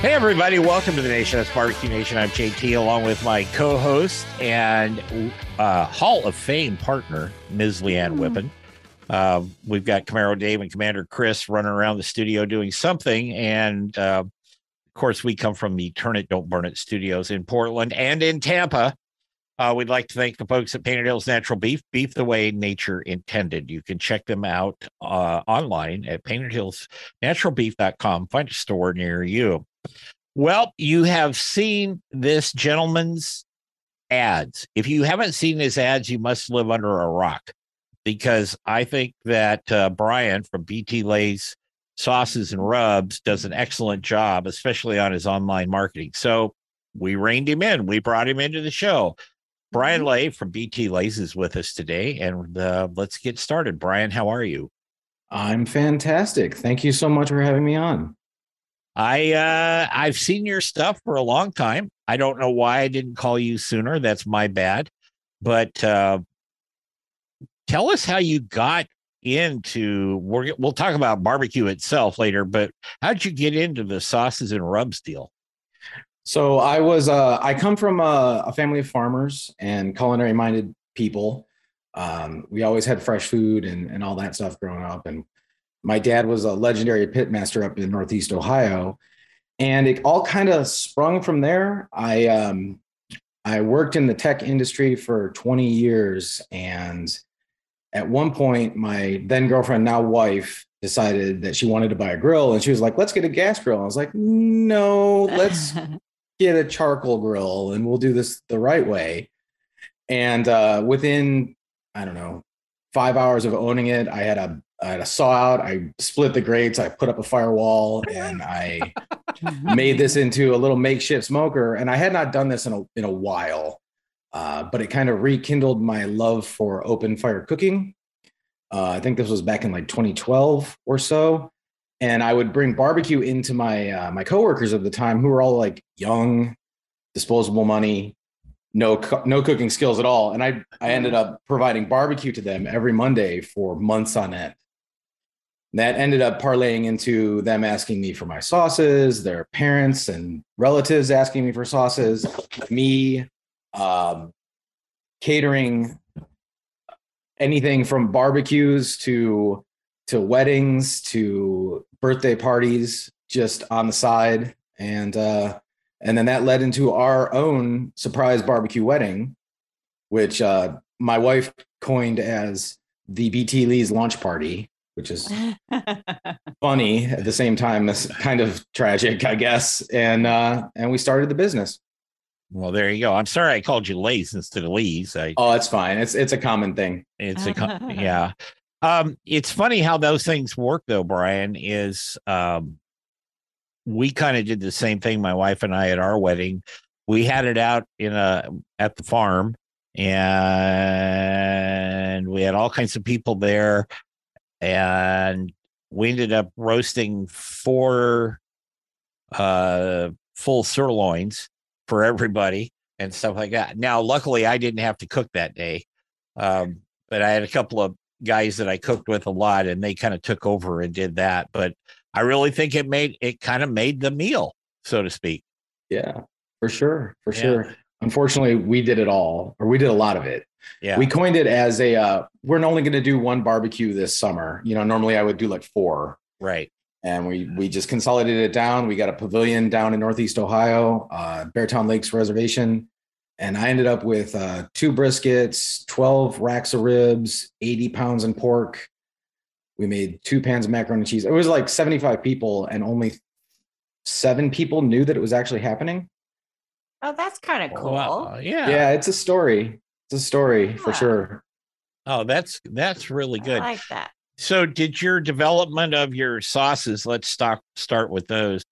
Hey, everybody, welcome to the Nation. That's Barbecue Nation. I'm JT, along with my co host and uh, Hall of Fame partner, Ms. Leanne mm. Whippen. Uh, we've got Camaro Dave and Commander Chris running around the studio doing something. And uh, of course, we come from the Turn It, Don't Burn It studios in Portland and in Tampa. Uh, we'd like to thank the folks at Painted Hills Natural Beef, beef the way nature intended. You can check them out uh, online at paintedhillsnaturalbeef.com. Find a store near you. Well, you have seen this gentleman's ads. If you haven't seen his ads, you must live under a rock because I think that uh, Brian from BT Lay's Sauces and Rubs does an excellent job, especially on his online marketing. So we reined him in. We brought him into the show. Brian mm-hmm. Lay from BT Lays is with us today, and uh, let's get started. Brian, how are you? I'm fantastic. Thank you so much for having me on. I uh, I've seen your stuff for a long time. I don't know why I didn't call you sooner. That's my bad. But uh, tell us how you got into. we will talk about barbecue itself later. But how did you get into the sauces and rubs deal? So I was uh, I come from a, a family of farmers and culinary minded people. Um, we always had fresh food and, and all that stuff growing up. And my dad was a legendary pitmaster up in Northeast Ohio. And it all kind of sprung from there. I um, I worked in the tech industry for 20 years. And at one point, my then girlfriend, now wife, decided that she wanted to buy a grill. And she was like, let's get a gas grill. I was like, no, let's get a charcoal grill and we'll do this the right way. And uh, within, I don't know, five hours of owning it, I had a I had a saw out. I split the grates. I put up a firewall, and I made this into a little makeshift smoker. And I had not done this in a in a while, uh, but it kind of rekindled my love for open fire cooking. Uh, I think this was back in like 2012 or so and I would bring barbecue into my uh, my coworkers at the time who were all like young, disposable money, no no cooking skills at all, and I I ended up providing barbecue to them every Monday for months on end. That ended up parlaying into them asking me for my sauces, their parents and relatives asking me for sauces, me um, catering anything from barbecues to to weddings to birthday parties just on the side. And uh and then that led into our own surprise barbecue wedding which uh my wife coined as the bt lee's launch party which is funny at the same time as kind of tragic i guess and uh and we started the business well, there you go. I'm sorry I called you Lays instead of Lee's. I, oh, it's fine. It's it's a common thing. It's a yeah. Um, it's funny how those things work, though, Brian. Is um, we kind of did the same thing, my wife and I, at our wedding. We had it out in a at the farm, and we had all kinds of people there, and we ended up roasting four uh, full sirloins for everybody and stuff like that. Now, luckily, I didn't have to cook that day, um, but I had a couple of guys that I cooked with a lot and they kind of took over and did that. But I really think it made it kind of made the meal, so to speak. Yeah, for sure. For yeah. sure. Unfortunately, we did it all, or we did a lot of it. Yeah. We coined it as a uh, we're only going to do one barbecue this summer. You know, normally I would do like four. Right. And we we just consolidated it down. We got a pavilion down in Northeast Ohio, uh, Beartown Lakes Reservation and I ended up with uh, two briskets, 12 racks of ribs, 80 pounds in pork. We made two pans of macaroni and cheese. It was like 75 people and only seven people knew that it was actually happening. Oh, that's kind of cool. Wow, yeah. Yeah, it's a story. It's a story for sure. Oh, that's that's really I good. like that. So, did your development of your sauces? Let's start start with those.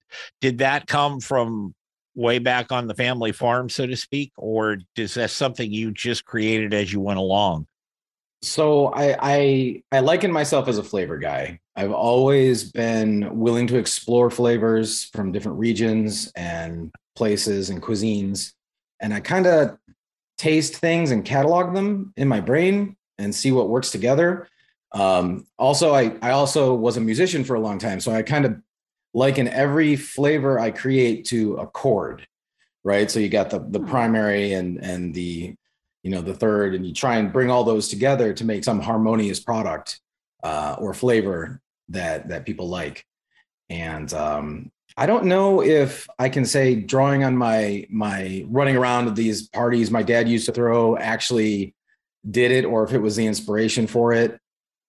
Did that come from way back on the family farm, so to speak, or is that something you just created as you went along? So I I I liken myself as a flavor guy. I've always been willing to explore flavors from different regions and places and cuisines, and I kind of taste things and catalog them in my brain and see what works together. Um, also, I I also was a musician for a long time, so I kind of liken every flavor I create to a chord, right? So you got the the Hmm. primary and and the you know the third and you try and bring all those together to make some harmonious product uh, or flavor that that people like and um, i don't know if i can say drawing on my my running around at these parties my dad used to throw actually did it or if it was the inspiration for it.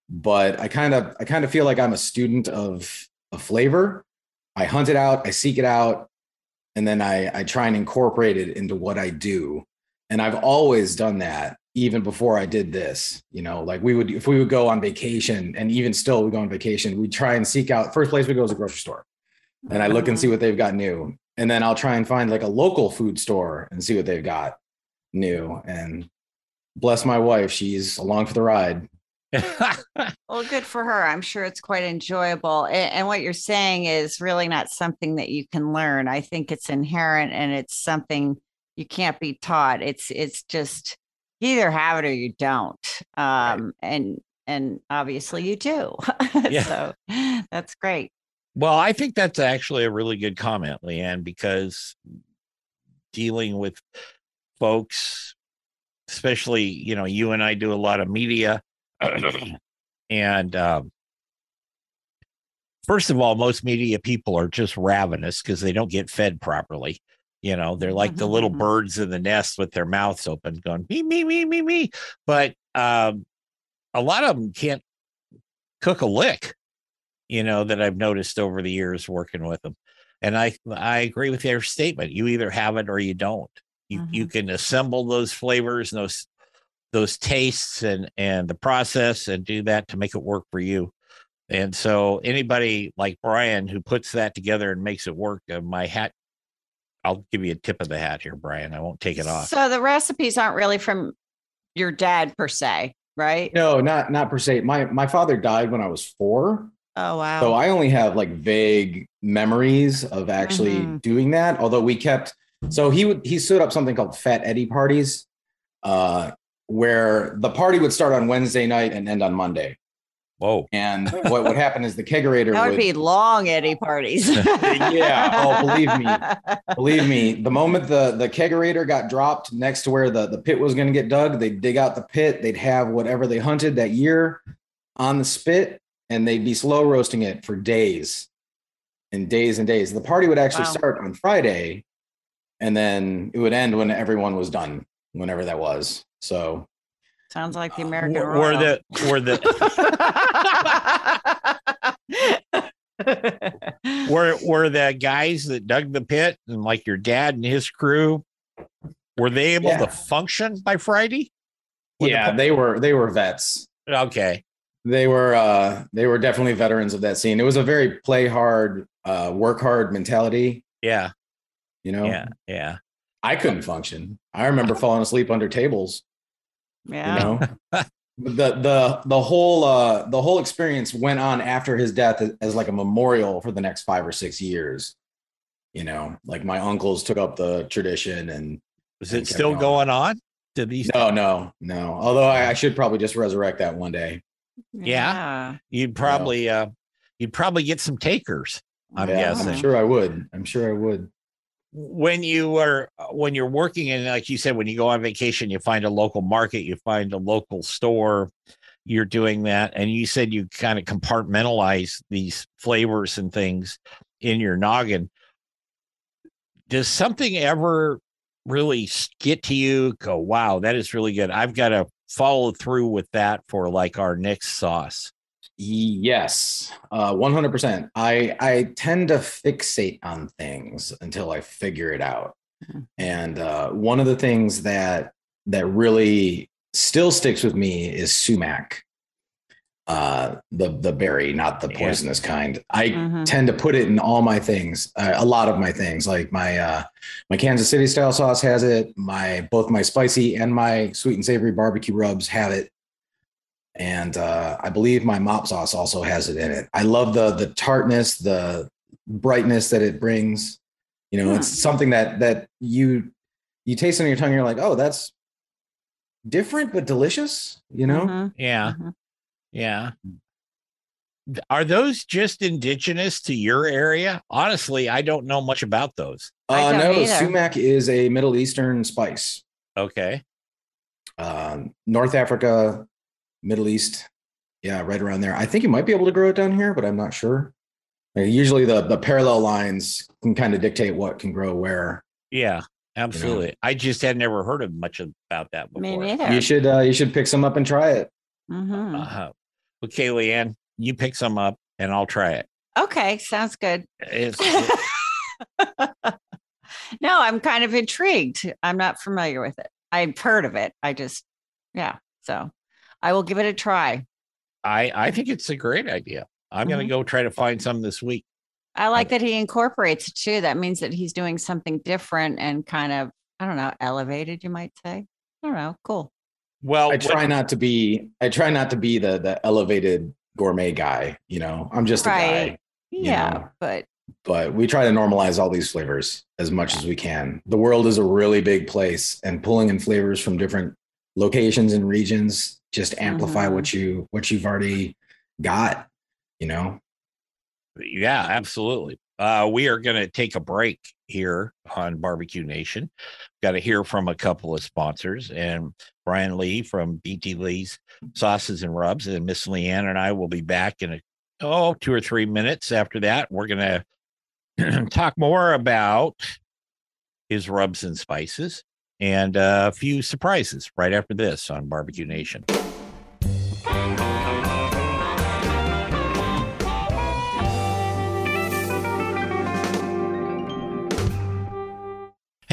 But i kind of i kind of feel like i'm a student of a flavor. I hunt it out i seek it out and then i i try and incorporate it into what i do. And I've always done that even before I did this. You know, like we would if we would go on vacation, and even still we go on vacation, we try and seek out first place we go is a grocery store, and I look and see what they've got new, and then I'll try and find like a local food store and see what they've got new. And bless my wife, she's along for the ride. Well, good for her. I'm sure it's quite enjoyable. A- And, what you're saying is really not something that you can learn. I think it's inherent and it's something you can't be taught. It's it's just you either have it or you don't. Um, and and obviously you do. Yeah. so that's great. Well, I think that's actually a really good comment, Leanne, because dealing with folks, especially, you know, you and I do a lot of media. and um, first of all, most media people are just ravenous because they don't get fed properly. You know, they're like the little Mhm. birds in the nest with their mouths open, going me, me, me, me, me. But um, a lot of them can't cook a lick you know that i've noticed over the years working with them and i i agree with your statement you either have it or you don't. You you can assemble those flavors and those those tastes and and the process and do that to make it work for you. And so anybody like brian who puts that together and makes it work uh, my hat i'll give you a tip of the hat here brian i won't take it off. So the recipes aren't really from your dad per se, right? No, not not per se. My my father died when I was four, Oh wow. So I only have like vague memories of actually Mhm. doing that. Although we kept, so he would he stood up something called Fat Eddie parties, uh, where the party would start on Wednesday night and end on Monday. whoa And what would happen is the kegerator that would would, be long Eddie parties. Yeah. Oh, believe me. believe me, the moment the the kegerator got dropped next to where the the pit was going to get dug, they'd dig out the pit. They'd have whatever they hunted that year on the spit, and they'd be slow roasting it for days and days and days. The party would actually Wow. start on Friday, and then it would end when everyone was done, whenever that was. So Sounds like the uh, American were, were the were the were were the guys that dug the pit and like your dad and his crew were they able Yeah. to function by friday With the yeah, pu- they were they were vets. okay They were uh they were definitely veterans of that scene. It was a very play hard, uh work hard mentality, yeah you know. yeah yeah I couldn't function. I remember falling asleep under tables, yeah. you know. the the the whole uh the whole experience went on after his death as, as like a memorial for the next 5 or 6 years. You know, like my uncles took up the tradition and is And it kept still going. going on do these no, no, no. Although I, I should probably just resurrect that one day. Yeah. you'd probably uh you'd probably get some takers i'm Yeah, guessing I'm sure I would. I'm sure I would. when you are when you're working and like you said when you go on vacation you find a local market you find a local store you're doing that and you said you kind of compartmentalize these flavors and things in your noggin does something ever really get to you go wow that is really good i've got to follow through with that for like our next sauce Yes, uh, 100%. I I tend to fixate on things until I figure it out. Mhm. And uh, one of the things that that really still sticks with me is sumac. Uh, the the berry, not the Yeah. poisonous kind. I Mhm. tend to put it in all my things, uh, a lot of my things. Like my uh, my Kansas City style sauce has it. My both my spicy and my sweet and savory barbecue rubs have it and uh, I believe my mop sauce also has it in it. I love the the tartness, the brightness that it brings. You know, it's something that that you you taste on your tongue. And you're like, oh, that's different but delicious. You know, Mhm, Yeah. mhm. Yeah. Are those just indigenous to your area? Honestly, I don't know much about those. I uh, no, either. sumac is a Middle Eastern spice. Okay. Um, North Africa, Middle East, yeah, right around there. I think you might be able to grow it down here, but I'm not sure. Uh, Usually, the the parallel lines can kind of dictate what can grow where. Yeah, absolutely. I just had never heard of much about that before. Me neither. You should uh, you should pick some up and try it. Mhm. Uh-huh. Okay, Leanne, you pick some up and I'll try it. Okay, sounds good. It's, no, I'm kind of intrigued. I'm not familiar with it. I've heard of it. I just, yeah. So I will give it a try. I I think it's a great idea. I'm gonna Mhm. go try to find some this week. I like that he incorporates it too. That means that he's doing something different and kind of, I don't know, elevated, you might say. I don't know. Cool. Well, I what- try not to be I try not to be the the elevated gourmet guy. You know, I'm just a guy. Yeah. know. But But we try to normalize all these flavors as much as we can. The world is a really big place, and pulling in flavors from different locations and regions just amplify Mhm. what you what you've already got. You know, Yeah, absolutely. Uh, we are going to take a break here on Barbecue Nation. Got to hear from a couple of sponsors, and Brian Lee from BT Lee's Sauces and Rubs, and Miss Leanne and I will be back in a oh two or three minutes. After that, we're going to talk more about his rubs and spices and uh, a few surprises right after this on Barbecue Nation.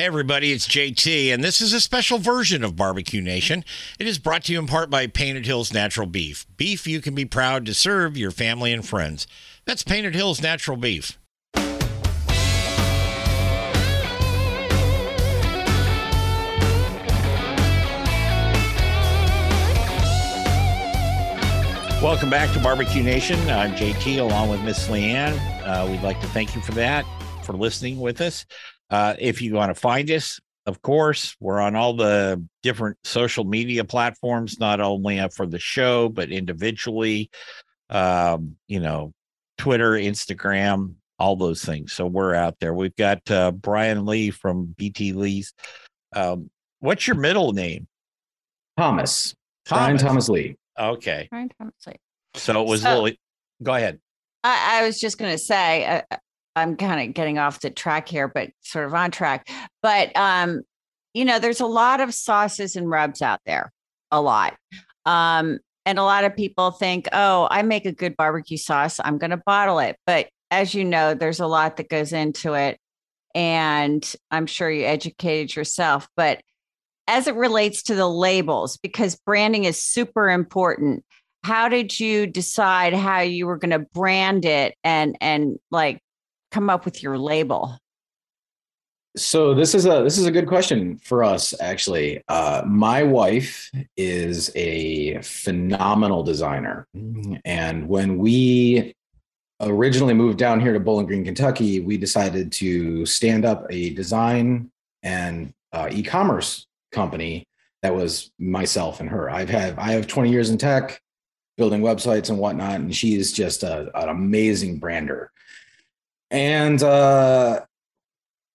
Everybody, it's JT, and this is a special version of Barbecue Nation. It is brought to you in part by Painted Hills Natural Beef. Beef you can be proud to serve your family and friends. That's Painted Hills Natural Beef. Welcome back to Barbecue Nation. I'm JT along with Miss Leanne. Uh, we'd like to thank you for that, for listening with us. Uh, if you want to find us, of course, we're on all the different social media platforms, not only uh, for the show, but individually. Um, you know, Twitter, Instagram, all those things. So we're out there. We've got uh, Brian Lee from BT Lee's. Um, what's your middle name? Thomas, Brian Thomas Lee. Okay. Brian Thomas Lee. So it was So- Lily. Go ahead. I, I was just going to say, uh, I'm kind of getting off the track here, but sort of on track. But, um, you know, there's a lot of sauces and rubs out there, a lot. Um, and a lot of people think, oh, I make a good barbecue sauce. I'm going to bottle it. But as you know, there's a lot that goes into it. And I'm sure you educated yourself. But as it relates to the labels, because branding is super important, how did you decide how you were going to brand it and and like come up with your label So this is a this is a good question for us actually. Uh, my wife is a phenomenal designer, and when we originally moved down here to Bowling Green, Kentucky, we decided to stand up a design and uh, e-commerce company that was myself and her. I've had I have 20 years in tech, building websites and whatnot, and she is just a, an amazing brander. And uh,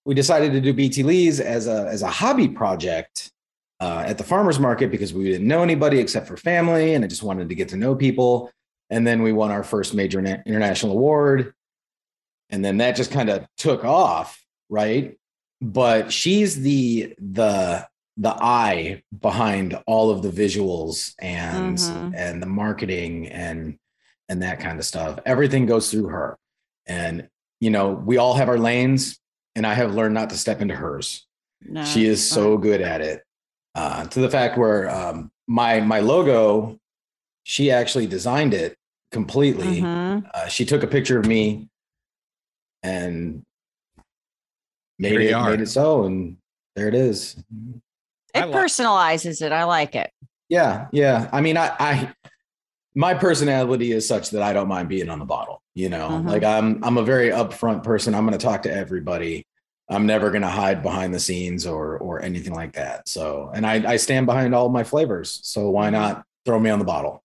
we decided to do BT Lee's as a as a hobby project uh, at the farmers market because we didn't know anybody except for family, and I just wanted to get to know people. And then we won our first major na- international award, and then that just kind of took off, right? But she's the the the eye behind all of the visuals and Mhm. and the marketing and and that kind of stuff. Everything goes through her. And, you know, we all have our lanes, and I have learned not to step into hers. No, she is it's so good at it. Uh, to the fact where um, my my logo, she actually designed it completely. Mhm. Uh, she took a picture of me and made Here it made it so, and there it is. It li- personalizes it. I like it. Yeah, yeah. I mean, I, I my personality is such that I don't mind being on the bottle. You know, Mhm. like I'm I'm a very upfront person. I'm going to talk to everybody. I'm never going to hide behind the scenes or or anything like that. So, and I I stand behind all my flavors. So why Mhm. not throw me on the bottle?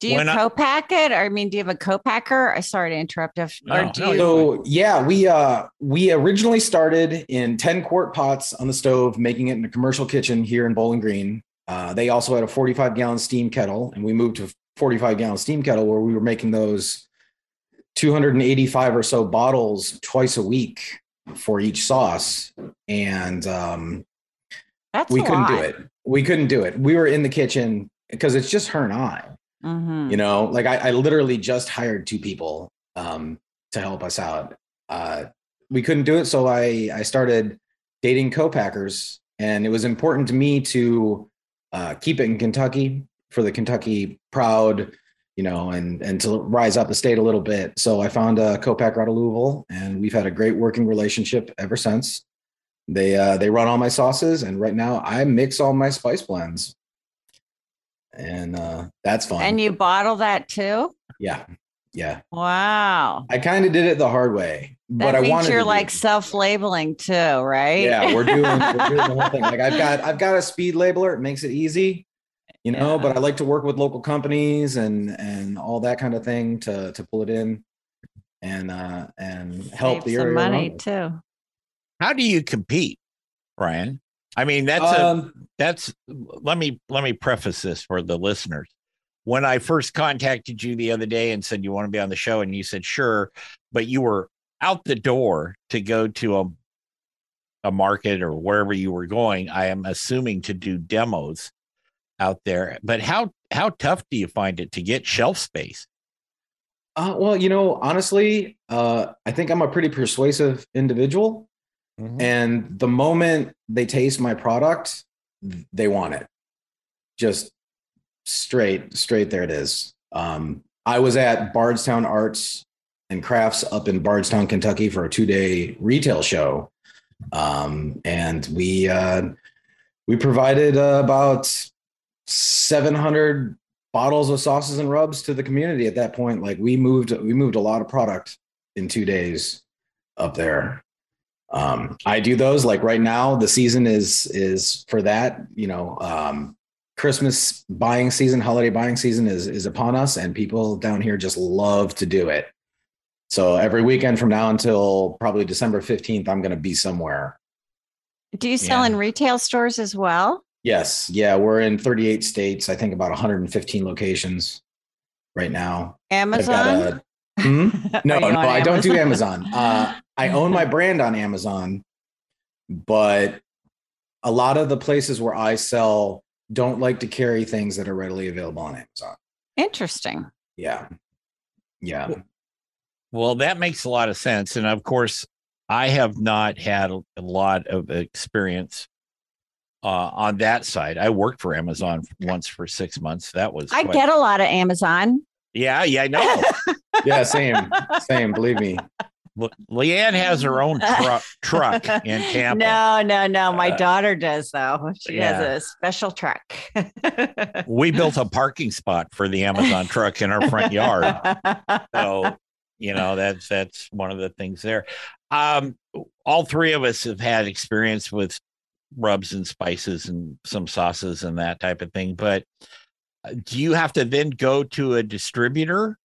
Do you co-pack it? Or I mean, do you have a co-packer? I sorry to interrupt. If, or No, do no, you? So yeah, we uh we originally started in 10 quart pots on the stove, making it in a commercial kitchen here in Bowling Green. Uh, they also had a 45 gallon steam kettle, and we moved to 45 gallon steam kettle where we were making those 285 or so bottles twice a week for each sauce. And um, That's we couldn't do it. We couldn't do it. We were in the kitchen because it's just her and I Mhm. you know like I, I literally just hired two people um, to help us out uh, we couldn't do it so i i started dating co-packers and it was important to me to uh, keep it in kentucky for the kentucky proud you know and and to rise up the state a little bit so i found a co-packer out of louisville and we've had a great working relationship ever since they uh, they run all my sauces and right now i mix all my spice blends and uh, that's fun And you bottle that too? yeah. Yeah. Wow. I kind of did it the hard way, but That I means wanted you're like self-labeling too, right? Yeah, we're doing, we're doing the whole thing. Like I've got I've got a speed labeler. It makes it easy, you know, Yeah. but I like to work with local companies and and all that kind of thing to to pull it in and uh and help Save the some area. money too. How do you compete, Brian? I mean, that's a Um, that's let me let me preface this for the listeners when i first contacted you the other day and said you want to be on the show and you said sure but you were out the door to go to a a market or wherever you were going i am assuming to do demos out there but how how tough do you find it to get shelf space uh, well, you know, honestly, uh, I think I'm a pretty persuasive individual. And the moment they taste my product, they want it. Just straight, straight there it is. Um, I was at Bardstown Arts and Crafts up in Bardstown, Kentucky for a two day retail show. Um, and we uh, we provided uh, about 700 bottles of sauces and rubs to the community at that point. Like we moved, we moved a lot of product in two days up there. Um, I do those like right now. The season is is for that. You know, um, Christmas buying season, holiday buying season is is upon us, and people down here just love to do it. So every weekend from now until probably December fifteenth, I'm going to be somewhere. Do you sell Yeah. in retail stores as well? Yes, yeah, we're in 38 states. I think about 115 locations right now. Amazon? a- Hmm? No, no, on I don't do Amazon. Uh, I own my brand on Amazon, but a lot of the places where I sell don't like to carry things that are readily available on Amazon. Interesting. Yeah. Yeah. Well, that makes a lot of sense. And of course, I have not had a lot of experience uh, on that side. I worked for Amazon once for six months. That was I quite- get a lot of Amazon. yeah, yeah, I know. Yeah. Same. Same. Believe me. Le- Leanne has her own truck truck in Tampa. No, no, no. My Uh, daughter does though. She yeah. has a special truck. We built a parking spot for the Amazon truck in our front yard. So, you know, that's that's one of the things there. Um, all three of us have had experience with rubs and spices and some sauces and that type of thing. But uh, do you have to then go to a distributor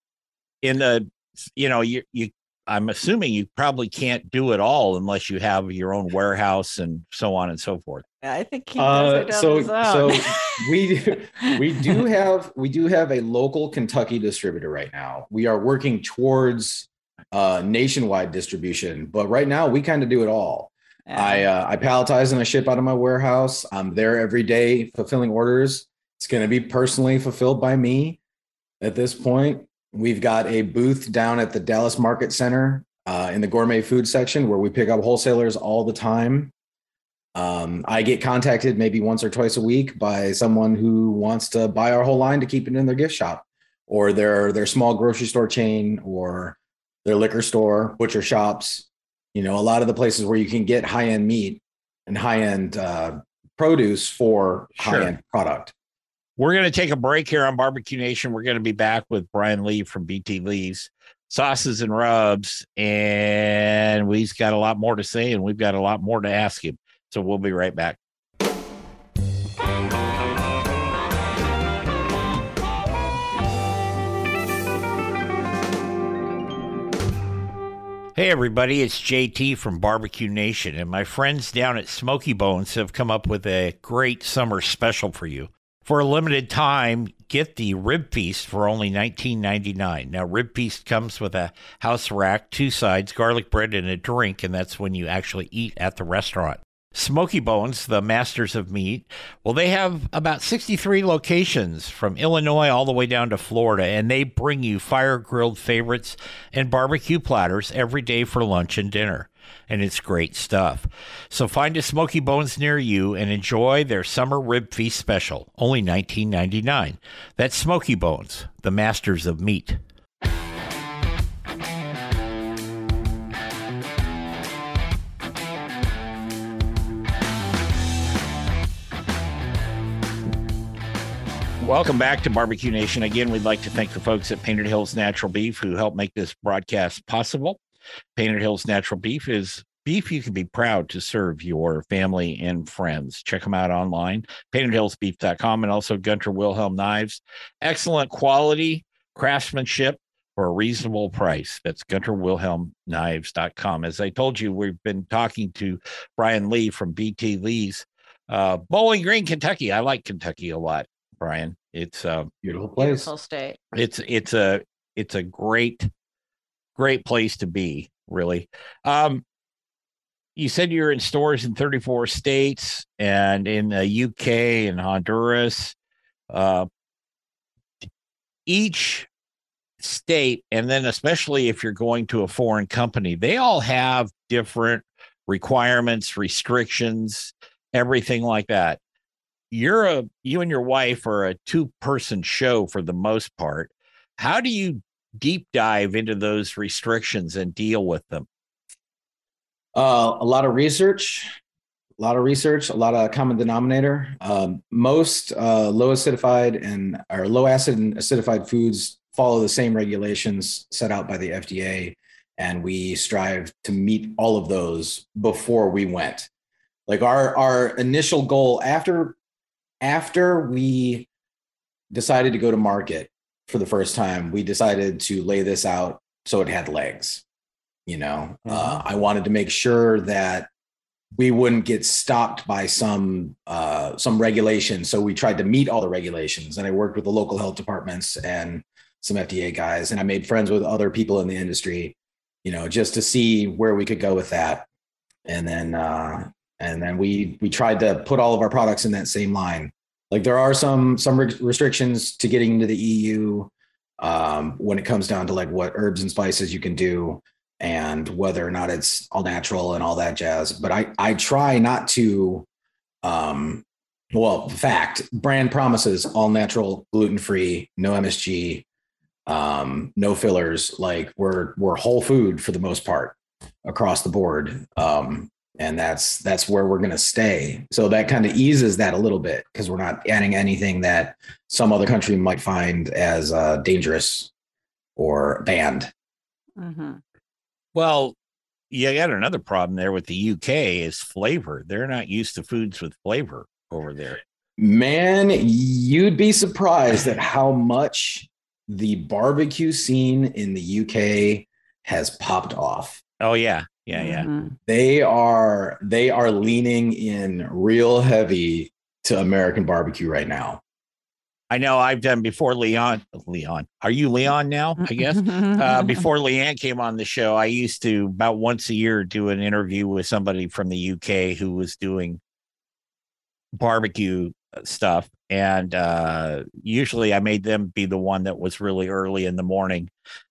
in the, you know, you you I'm assuming you probably can't do it all unless you have your own warehouse and so on and so forth. I think he does Uh, it so his own. so we do, we do have we do have a local Kentucky distributor right now. We are working towards uh, nationwide distribution, but right now we kind of do it all. I uh, I palletize and I ship out of my warehouse. I'm there every day fulfilling orders. It's going to be personally fulfilled by me at this point. We've got a booth down at the Dallas Market Center uh, in the gourmet food section where we pick up wholesalers all the time. Um, I get contacted maybe once or twice a week by someone who wants to buy our whole line to keep it in their gift shop or their their small grocery store chain or their liquor store, butcher shops. You know, a lot of the places where you can get high end meat and high end uh, produce for sure. high end product. We're going to take a break here on Barbecue Nation. We're going to be back with Brian Lee from BT Lee's Sauces and Rubs, and we've got a lot more to say, and we've got a lot more to ask him. So we'll be right back. Hey, everybody, it's JT from Barbecue Nation, and my friends down at Smokey Bones have come up with a great summer special for you. For a limited time, get the rib feast for only $19.99. Now, rib feast comes with a house rack, two sides, garlic bread, and a drink, and that's when you actually eat at the restaurant. Smokey Bones, the masters of meat, well, they have about 63 locations from Illinois all the way down to Florida, and they bring you fire grilled favorites and barbecue platters every day for lunch and dinner. And it's great stuff. So find a Smokey Bones near you and enjoy their summer rib feast special, only $19.99. That's Smokey Bones, the masters of meat. Welcome back to Barbecue Nation. Again, we'd like to thank the folks at Painted Hills Natural Beef who helped make this broadcast possible. Painted Hills Natural Beef is beef you can be proud to serve your family and friends. Check them out online, paintedhillsbeef.com, and also Gunter Wilhelm Knives. Excellent quality craftsmanship for a reasonable price. That's gunterwilhelmknives.com. As I told you, we've been talking to Brian Lee from BT Lee's uh, Bowling Green, Kentucky. I like Kentucky a lot, Brian. It's a beautiful place. Beautiful state. It's it's a it's a great great place to be, really. Um, you said you're in stores in 34 states and in the UK and Honduras. Uh, each state, and then especially if you're going to a foreign company, they all have different requirements, restrictions, everything like that you're a you and your wife are a two person show for the most part. How do you deep dive into those restrictions and deal with them? Uh, a lot of research, a lot of research, a lot of common denominator. Um, most uh, low acidified and or low acid and acidified foods follow the same regulations set out by the FDA, and we strive to meet all of those before we went. Like our our initial goal after after we decided to go to market for the first time, we decided to lay this out so it had legs. You know, uh, mm-hmm. uh, I wanted to make sure that we wouldn't get stopped by some uh, some regulations. So we tried to meet all the regulations, and I worked with the local health departments and some FDA guys, and I made friends with other people in the industry. You know, just to see where we could go with that, and then uh, and then we we tried to put all of our products in that same line. Like there are some some restrictions to getting into the EU um, when it comes down to like what herbs and spices you can do and whether or not it's all natural and all that jazz. But I I try not to. Um, well, fact brand promises all natural, gluten free, no MSG, um, no fillers. Like we're we're whole food for the most part across the board. Um, and that's that's where we're going to stay. So that kind of eases that a little bit because we're not adding anything that some other country might find as uh, dangerous or banned. Mm-hmm. well you got another problem there with the uk is flavor. They're not used to foods with flavor over there. Man you'd be surprised at how much the barbecue scene in the uk has popped off. Oh yeah yeah yeah. Mm-hmm. they are they are leaning in real heavy to american barbecue right now. I know i've done before leon leon. Are you leon now i guess? Uh, before leanne came on the show i used to about once a year do an interview with somebody from the uk who was doing barbecue stuff, and uh, usually I made them be the one that was really early in the morning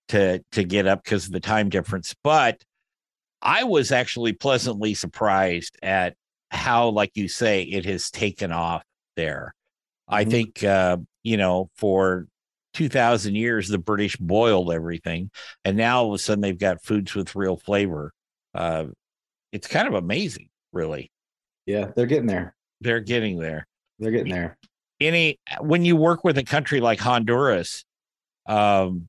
to to get up because of the time difference. But I was actually pleasantly surprised at how, like you say, it has taken off there. Mm-hmm. I think uh, you know for 2000 years the british boiled everything and now all of a sudden they've got foods with real flavor. Uh, it's kind of amazing really. Yeah they're getting there. They're getting there. They're getting there. any when you work with a country like honduras um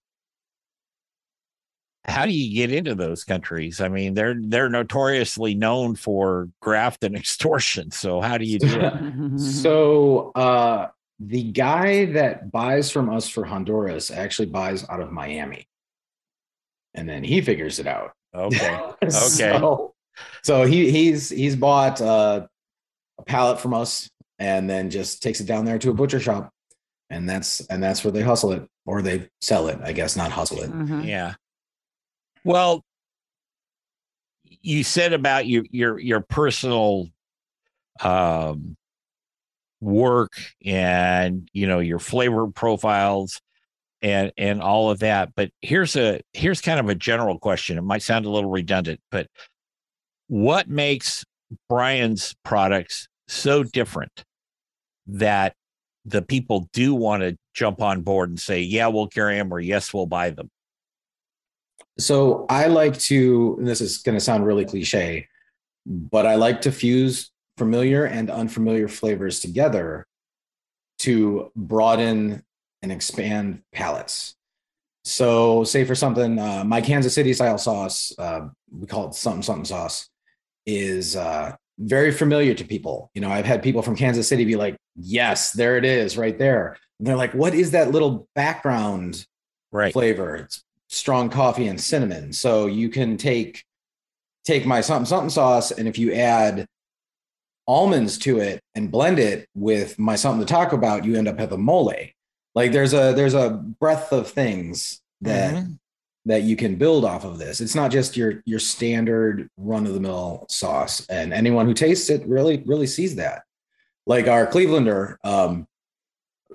how do you get into those countries? I mean they're they're notoriously known for graft and extortion so how do you do it? So uh the guy that buys from us for honduras actually buys out of miami. And then he figures it out. Okay okay. So, so he he's he's bought uh, a pallet from us and then just takes it down there to a butcher shop. And that's and that's where they hustle it or they sell it i guess not hustle it. Mm-hmm. yeah well you said about your your your personal um work and you know your flavor profiles and and all of that but here's a here's kind of a general question. It might sound a little redundant but what makes brian's products so different that the people do want to jump on board and say yeah we'll carry them or yes we'll buy them so i like to this is going to sound really cliche but i like to fuse familiar and unfamiliar flavors together to broaden and expand palates. So, say for something, uh, my Kansas City style sauce, uh, we call it something something sauce, is uh, very familiar to people. You know, I've had people from Kansas City be like, "Yes, there it is, right there." And they're like, "What is that little background right. flavor?" It's strong coffee and cinnamon. So you can take take my something something sauce, and if you add almonds to it and blend it with my something to talk about, you end up with a mole. Like there's a there's a breadth of things that mm-hmm. that you can build off of this. It's not just your your standard run of the mill sauce, and anyone who tastes it really really sees that. Like our Clevelander um,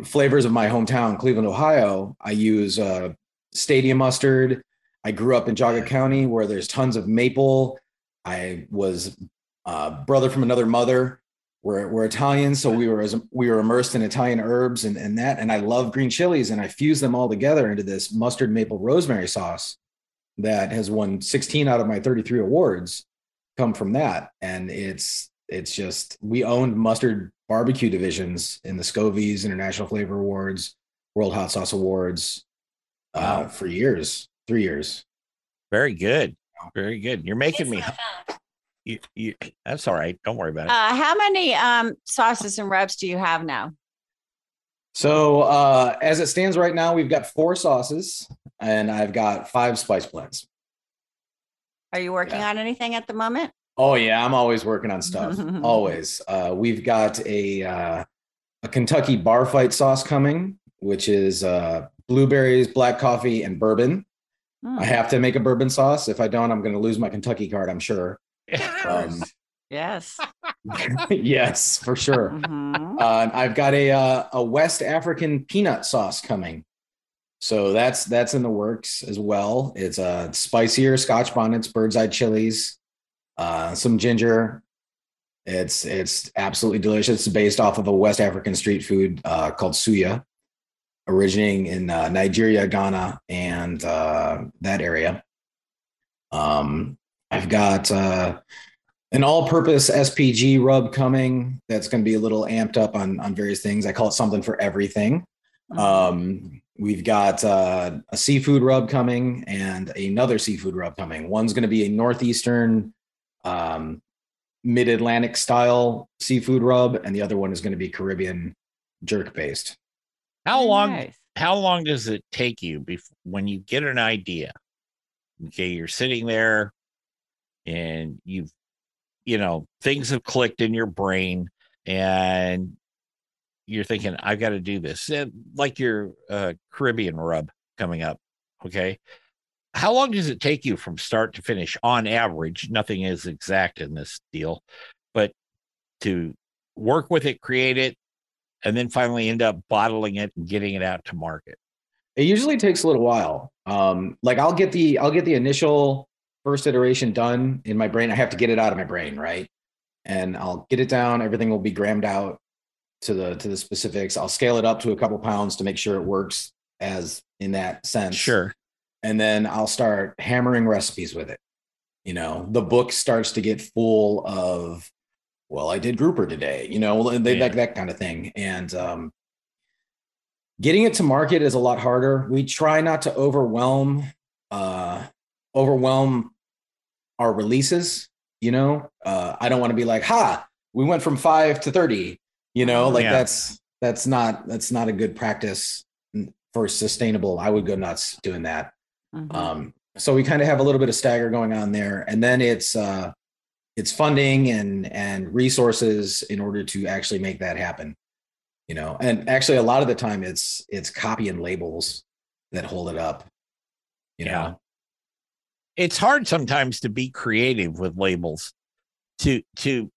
flavors of my hometown, Cleveland, Ohio. I use uh, stadium mustard. I grew up in Geauga County where there's tons of maple. I was uh, brother from another mother. We're, we're Italian, so we were we were immersed in Italian herbs and, and that. And I love green chilies, and I fuse them all together into this mustard maple rosemary sauce that has won 16 out of my 33 awards. Come from that, and it's it's just we owned mustard barbecue divisions in the Scovies International Flavor Awards, World Hot Sauce Awards, wow. for years, three years. Very good, very good. You're making me you, you, that's all right. Don't worry about it. Uh, how many um, sauces and rubs do you have now? So, uh, as it stands right now, we've got four sauces and I've got five spice blends. Are you working yeah. on anything at the moment? Oh yeah, I'm always working on stuff. always. Uh, we've got a uh, a Kentucky bar fight sauce coming, which is uh, blueberries, black coffee, and bourbon. Mm. I have to make a bourbon sauce. If I don't, I'm going to lose my Kentucky card. I'm sure. Um, yes. yes, for sure. Mm-hmm. Uh, I've got a uh, a West African peanut sauce coming, so that's that's in the works as well. It's a uh, spicier Scotch bonnets, bird's eye chilies, uh, some ginger. It's it's absolutely delicious. It's based off of a West African street food uh, called suya, originating in uh, Nigeria, Ghana, and uh, that area. Um, I've got uh, an all-purpose SPG rub coming that's going to be a little amped up on on various things. I call it something for everything. Mm-hmm. Um, we've got uh, a seafood rub coming and another seafood rub coming. One's going to be a northeastern, um, mid-Atlantic style seafood rub, and the other one is going to be Caribbean jerk based. How long? Nice. How long does it take you before when you get an idea? Okay, you're sitting there and you've you know things have clicked in your brain and you're thinking i've got to do this and like your uh, caribbean rub coming up okay how long does it take you from start to finish on average nothing is exact in this deal but to work with it create it and then finally end up bottling it and getting it out to market? It usually takes a little while. Um, like I'll get the I'll get the initial first iteration done in my brain. I have to get it out of my brain, right? And I'll get it down. Everything will be grammed out to the to the specifics. I'll scale it up to a couple pounds to make sure it works as in that sense. Sure. And then I'll start hammering recipes with it. You know, the book starts to get full of, well, I did grouper today, you know, they, Yeah. like that kind of thing. And um, getting it to market is a lot harder. We try not to overwhelm uh, overwhelm our releases. You know, uh, I don't want to be like, ha, we went from five to thirty. You know, like Yeah. that's that's not that's not a good practice for sustainable. I would go nuts doing that. Mhm. Um, so we kind of have a little bit of stagger going on there, and then it's uh, it's funding and and resources in order to actually make that happen. You know, and actually a lot of the time it's it's copy and labels that hold it up. You Yeah. know, it's hard sometimes to be creative with labels to to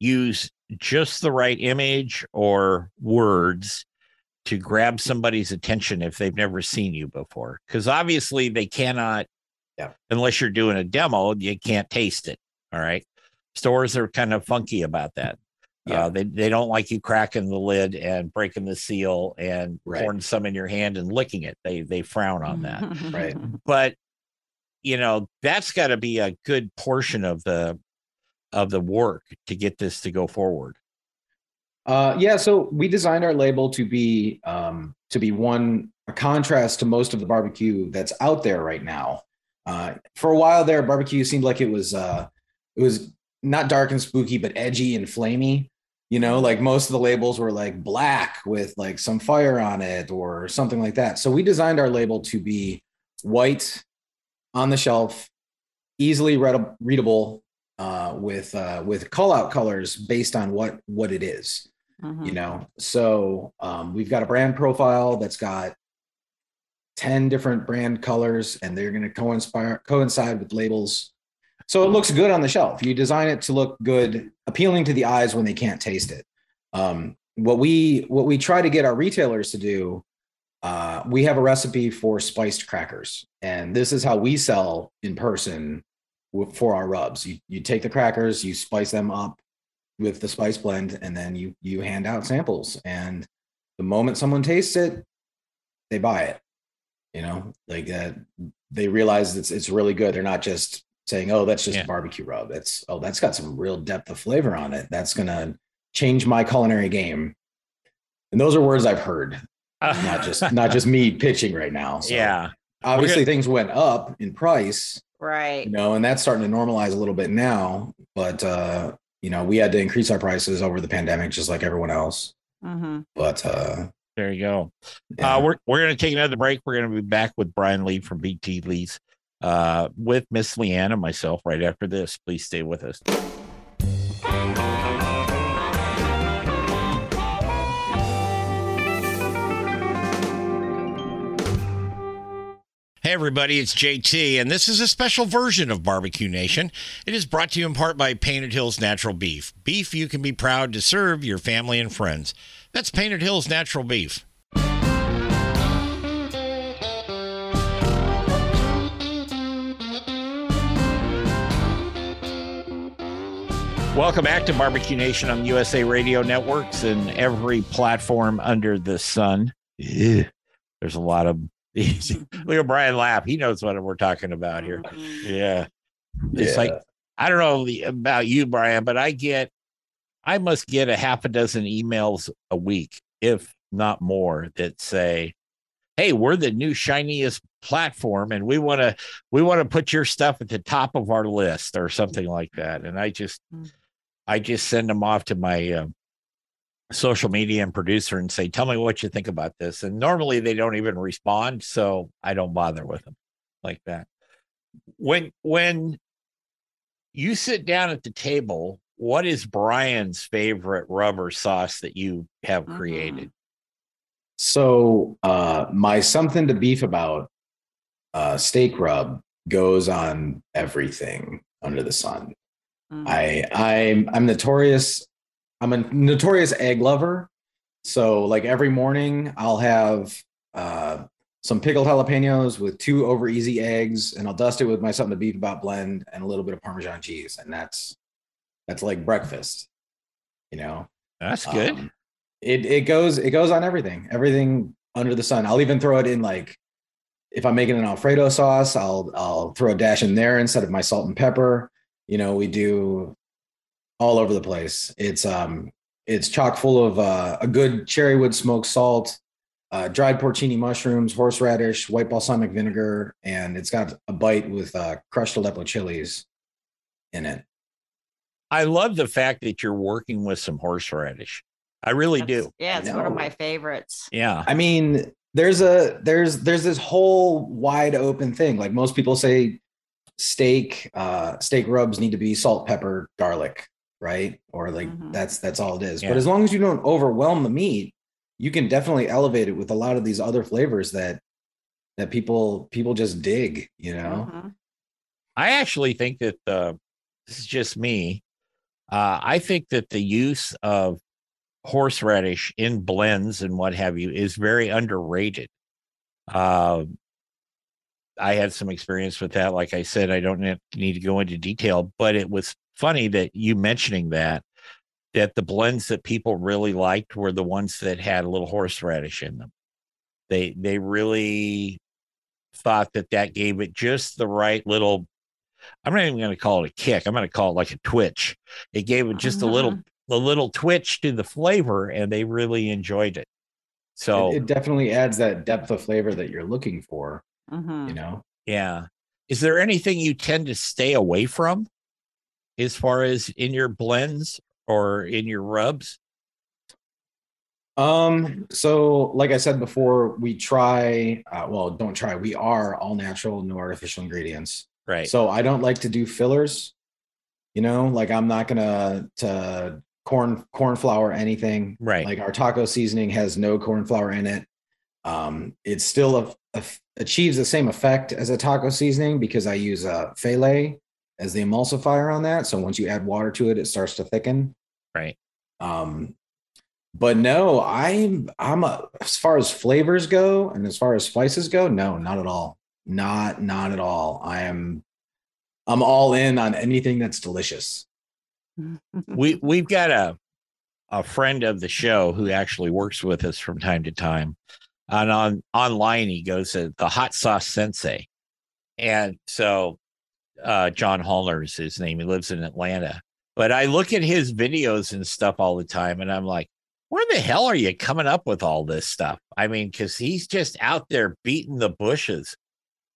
use just the right image or words to grab somebody's attention if they've never seen you before because obviously they cannot Yeah. unless you're doing a demo you can't taste it all right stores are kind of funky about that Yeah. uh, they, they don't like you cracking the lid and breaking the seal and Right. pouring some in your hand and licking it they they frown on that Right. but you know that's got to be a good portion of the of the work to get this to go forward Uh, yeah, so we designed our label to be um, to be one a contrast to most of the barbecue that's out there right now. Uh, for a while there, barbecue seemed like it was uh, it was not dark and spooky, but edgy and flamey. You know, like most of the labels were like black with like some fire on it or something like that. So we designed our label to be white on the shelf, easily read- readable uh, with uh, with call out colors based on what what it is Mhm. you know so um, we've got a brand profile that's got 10 different brand colors and they're going to coincide coincide with labels so it looks good on the shelf. You design it to look good appealing to the eyes when they can't taste it. Um, what we what we try to get our retailers to do uh, we have a recipe for spiced crackers. And this is how we sell in person for our rubs. You, you take the crackers you spice them up with the spice blend and then you you hand out samples. And the moment someone tastes it they buy it. You know like uh, they realize it's it's really good. They're not just saying oh that's just Yeah. barbecue rub it's oh that's got some real depth of flavor on it that's gonna change my culinary game and those are words i've heard not just not just me pitching right now so yeah obviously things went up in price Right. you know, and that's starting to normalize a little bit now. But uh, you know, we had to increase our prices over the pandemic, just like everyone else. hmm But uh, there you go yeah. uh we're, we're gonna take another break we're gonna be back with Brian Leigh from BT Leigh's uh with miss leanne and myself right after this please stay with us Hey, everybody, it's JT, and this is a special version of Barbecue Nation. It is brought to you in part by Painted Hills Natural Beef. Beef you can be proud to serve your family and friends. That's Painted Hills Natural Beef. Welcome back to Barbecue Nation on USA Radio Networks and every platform under the sun. Ew. There's a lot of look at Brian laugh. He knows what we're talking about here. Yeah. It's like I don't know the- about you, Brian, but I get I must get a half a dozen emails a week, if not more, that say, Hey, we're the new shiniest platform and we want to we want to put your stuff at the top of our list or something like that. And I just Mm. I just send them off to my um, social media and producer and say, Tell me what you think about this. And normally they don't even respond, so I don't bother with them like that. When when you sit down at the table, what is Brian's favorite rubber sauce that you have Mhm. created? So uh, my something to beef about uh, steak rub goes on everything under the sun. Mhm. I I'm I'm notorious. I'm a notorious egg lover, So like every morning, I'll have uh, some pickled jalapenos with two over easy eggs, and I'll dust it with my something to beef about blend and a little bit of Parmesan cheese, and that's that's like breakfast. You know, That's good. Um, it it goes it goes on everything, everything under the sun. I'll even throw it in like if I'm making an Alfredo sauce, I'll I'll throw a dash in there instead of my salt and pepper. You know, we do all over the place. It's um it's chock full of uh, a good cherry wood smoked salt, uh, dried porcini mushrooms, horseradish, white balsamic vinegar, and it's got a bite with uh, crushed Aleppo chilies in it. I love the fact that you're working with some horseradish. I really That's- do. Yeah, it's one of my favorites. Yeah. I mean, there's a there's there's this whole wide open thing. Like most people say, steak uh, steak rubs need to be salt, pepper, garlic, right? Or like Mhm. that's that's all it is. Yeah. But as long as you don't overwhelm the meat, you can definitely elevate it with a lot of these other flavors that that people people just dig. You know, Mhm. I actually think that uh, this is just me. Uh, I think that the use of horseradish in blends and what have you is very underrated. Uh, I had some experience with that. Like I said, I don't need to go into detail, but it was funny that you mentioning that that the blends that people really liked were the ones that had a little horseradish in them. They they really thought that that gave it just the right little I'm not even going to call it a kick. I'm going to call it like a twitch. It gave it just a little mm-hmm. a little twitch to the flavor and they really enjoyed it. So, it, it definitely adds that depth of flavor that you're looking for. Mhm. You know, yeah. Is there anything you tend to stay away from as far as in your blends or in your rubs? Um, so like I said before, we try, uh, well, don't try, we are all natural, no artificial ingredients. Right. So I don't like to do fillers, you know, like I'm not gonna to corn corn flour anything. Right. Like our taco seasoning has no corn flour in it. Um, it's still a- achieves the same effect as a taco seasoning because I use a phthalo as the emulsifier on that. So once you add water to it, it starts to thicken. right. Um, but no, I'm I'm a, as far as flavors go and as far as spices go, no, not at all. Not not at all. I am I'm all in on anything that's delicious. we we've got a a friend of the show who actually works with us from time to time and on online he goes to the hot sauce sensei and so uh john Hallner is his name he lives in atlanta but i look at his videos and stuff all the time and i'm like where the hell are you coming up with all this stuff i mean because he's just out there beating the bushes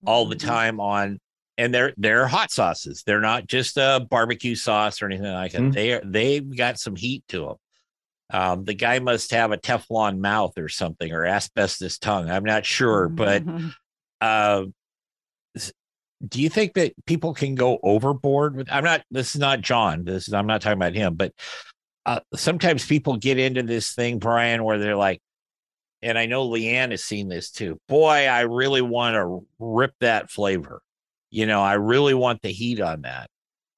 all the Mhm. time on and they're they're hot sauces. They're not just a barbecue sauce or anything like that. Mhm. They are they've got some heat to them. Um, the guy must have a Teflon mouth or something or asbestos tongue. I'm not sure, but Mhm. uh, do you think that people can go overboard with? I'm not. This is not John. This is I'm not talking about him, but uh, sometimes people get into this thing, Brian, where they're like, and I know Leanne has seen this too. Boy, I really want to rip that flavor. You know, I really want the heat on that.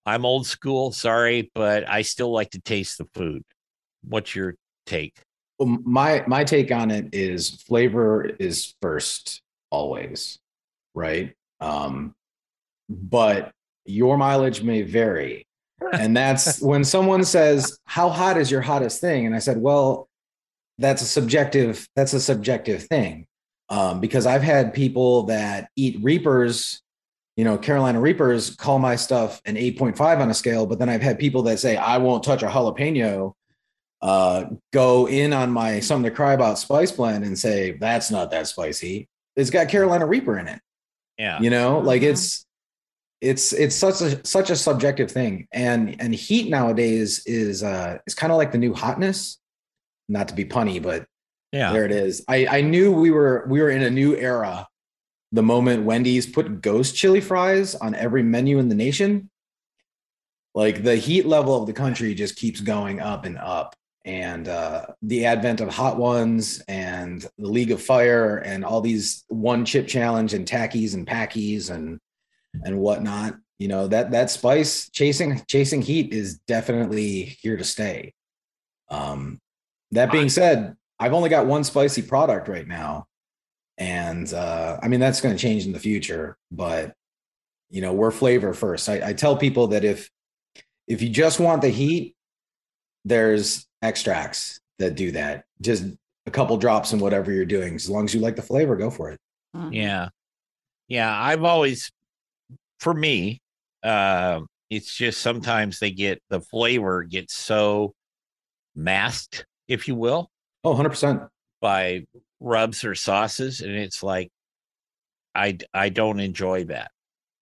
I'm old school, sorry, but I still like to taste the food. What's your take? Well, my my take on it is flavor is first always, right? Um, but your mileage may vary. And that's when someone says, How hot is your hottest thing? And I said, Well, that's a subjective, that's a subjective thing. Um, because I've had people that eat Reapers, you know, Carolina Reapers call my stuff an 8.5 on a scale, but then I've had people that say, I won't touch a jalapeno uh, go in on my something to cry about spice blend and say that's not that spicy. It's got Carolina Reaper in it. Yeah. You know, like Mhm. it's it's it's such a such a subjective thing. And and heat nowadays is uh is kind of like the new hotness. Not to be punny, but Yeah. there it is. I I knew we were we were in a new era. The moment Wendy's put ghost chili fries on every menu in the nation, like the heat level of the country just keeps going up and up. And uh, the advent of hot ones and the League of Fire and all these one chip challenge and Takis and Paquis and and whatnot, you know that that spice chasing chasing heat is definitely here to stay. Um, that being said, I've only got one spicy product right now. And uh, I mean, that's going to change in the future, but you know, we're flavor first. I, I tell people that if, if you just want the heat, there's extracts that do that. Just a couple drops in whatever you're doing. As long as you like the flavor, go for it. Mm-hmm. Yeah. Yeah. I've always, for me, uh, it's just sometimes they get the flavor gets so masked, if you will. Oh, 100%. By rubs or sauces. And it's like, I, I don't enjoy that.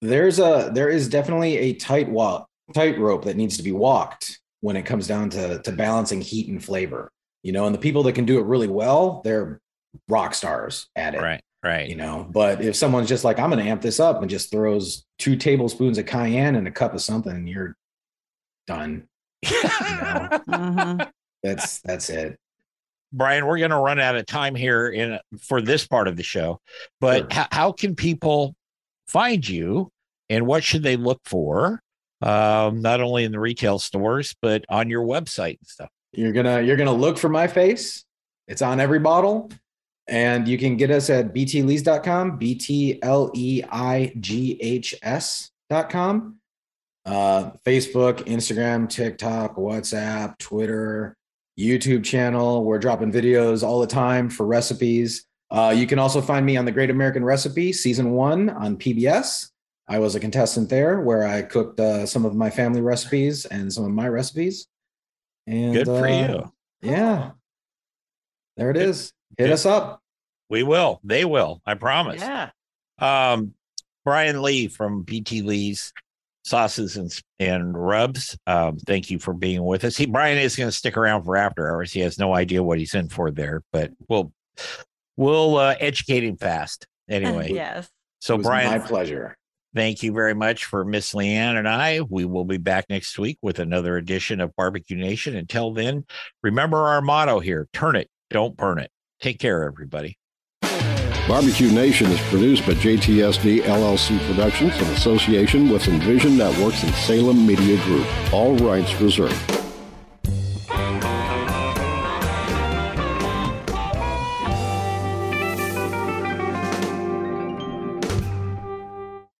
There's a, there is definitely a tight walk, tight rope that needs to be walked when it comes down to, to balancing heat and flavor, you know, and the people that can do it really well, they're rock stars at it. Right. Right. You know, but if someone's just like, I'm going to amp this up and just throws two tablespoons of cayenne and a cup of something, you're done. you know? mm-hmm. That's that's it. Brian, we're going to run out of time here in for this part of the show, but sure. h- how can people find you and what should they look for? Um, not only in the retail stores, but on your website and stuff. You're gonna you're gonna look for my face. It's on every bottle. And you can get us at btleighs.com, B T L E I G H S.com. Uh, Facebook, Instagram, TikTok, WhatsApp, Twitter, YouTube channel. We're dropping videos all the time for recipes. Uh, you can also find me on the Great American Recipe season one on PBS. I was a contestant there where I cooked uh, some of my family recipes and some of my recipes. And good for uh, you. Yeah. There it good. is. Hit good. us up. We will. They will. I promise. Yeah. Um, Brian Leigh from BT Leigh's sauces and and rubs. Um, thank you for being with us. He Brian is going to stick around for after hours. He has no idea what he's in for there, but we'll we'll uh, educate him fast anyway. yes. So Brian, my pleasure. Thank you very much for Miss Leanne and I. We will be back next week with another edition of Barbecue Nation. Until then, remember our motto here: turn it, don't burn it. Take care, everybody. Barbecue Nation is produced by JTSD LLC Productions in association with Envision Networks and Salem Media Group. All rights reserved.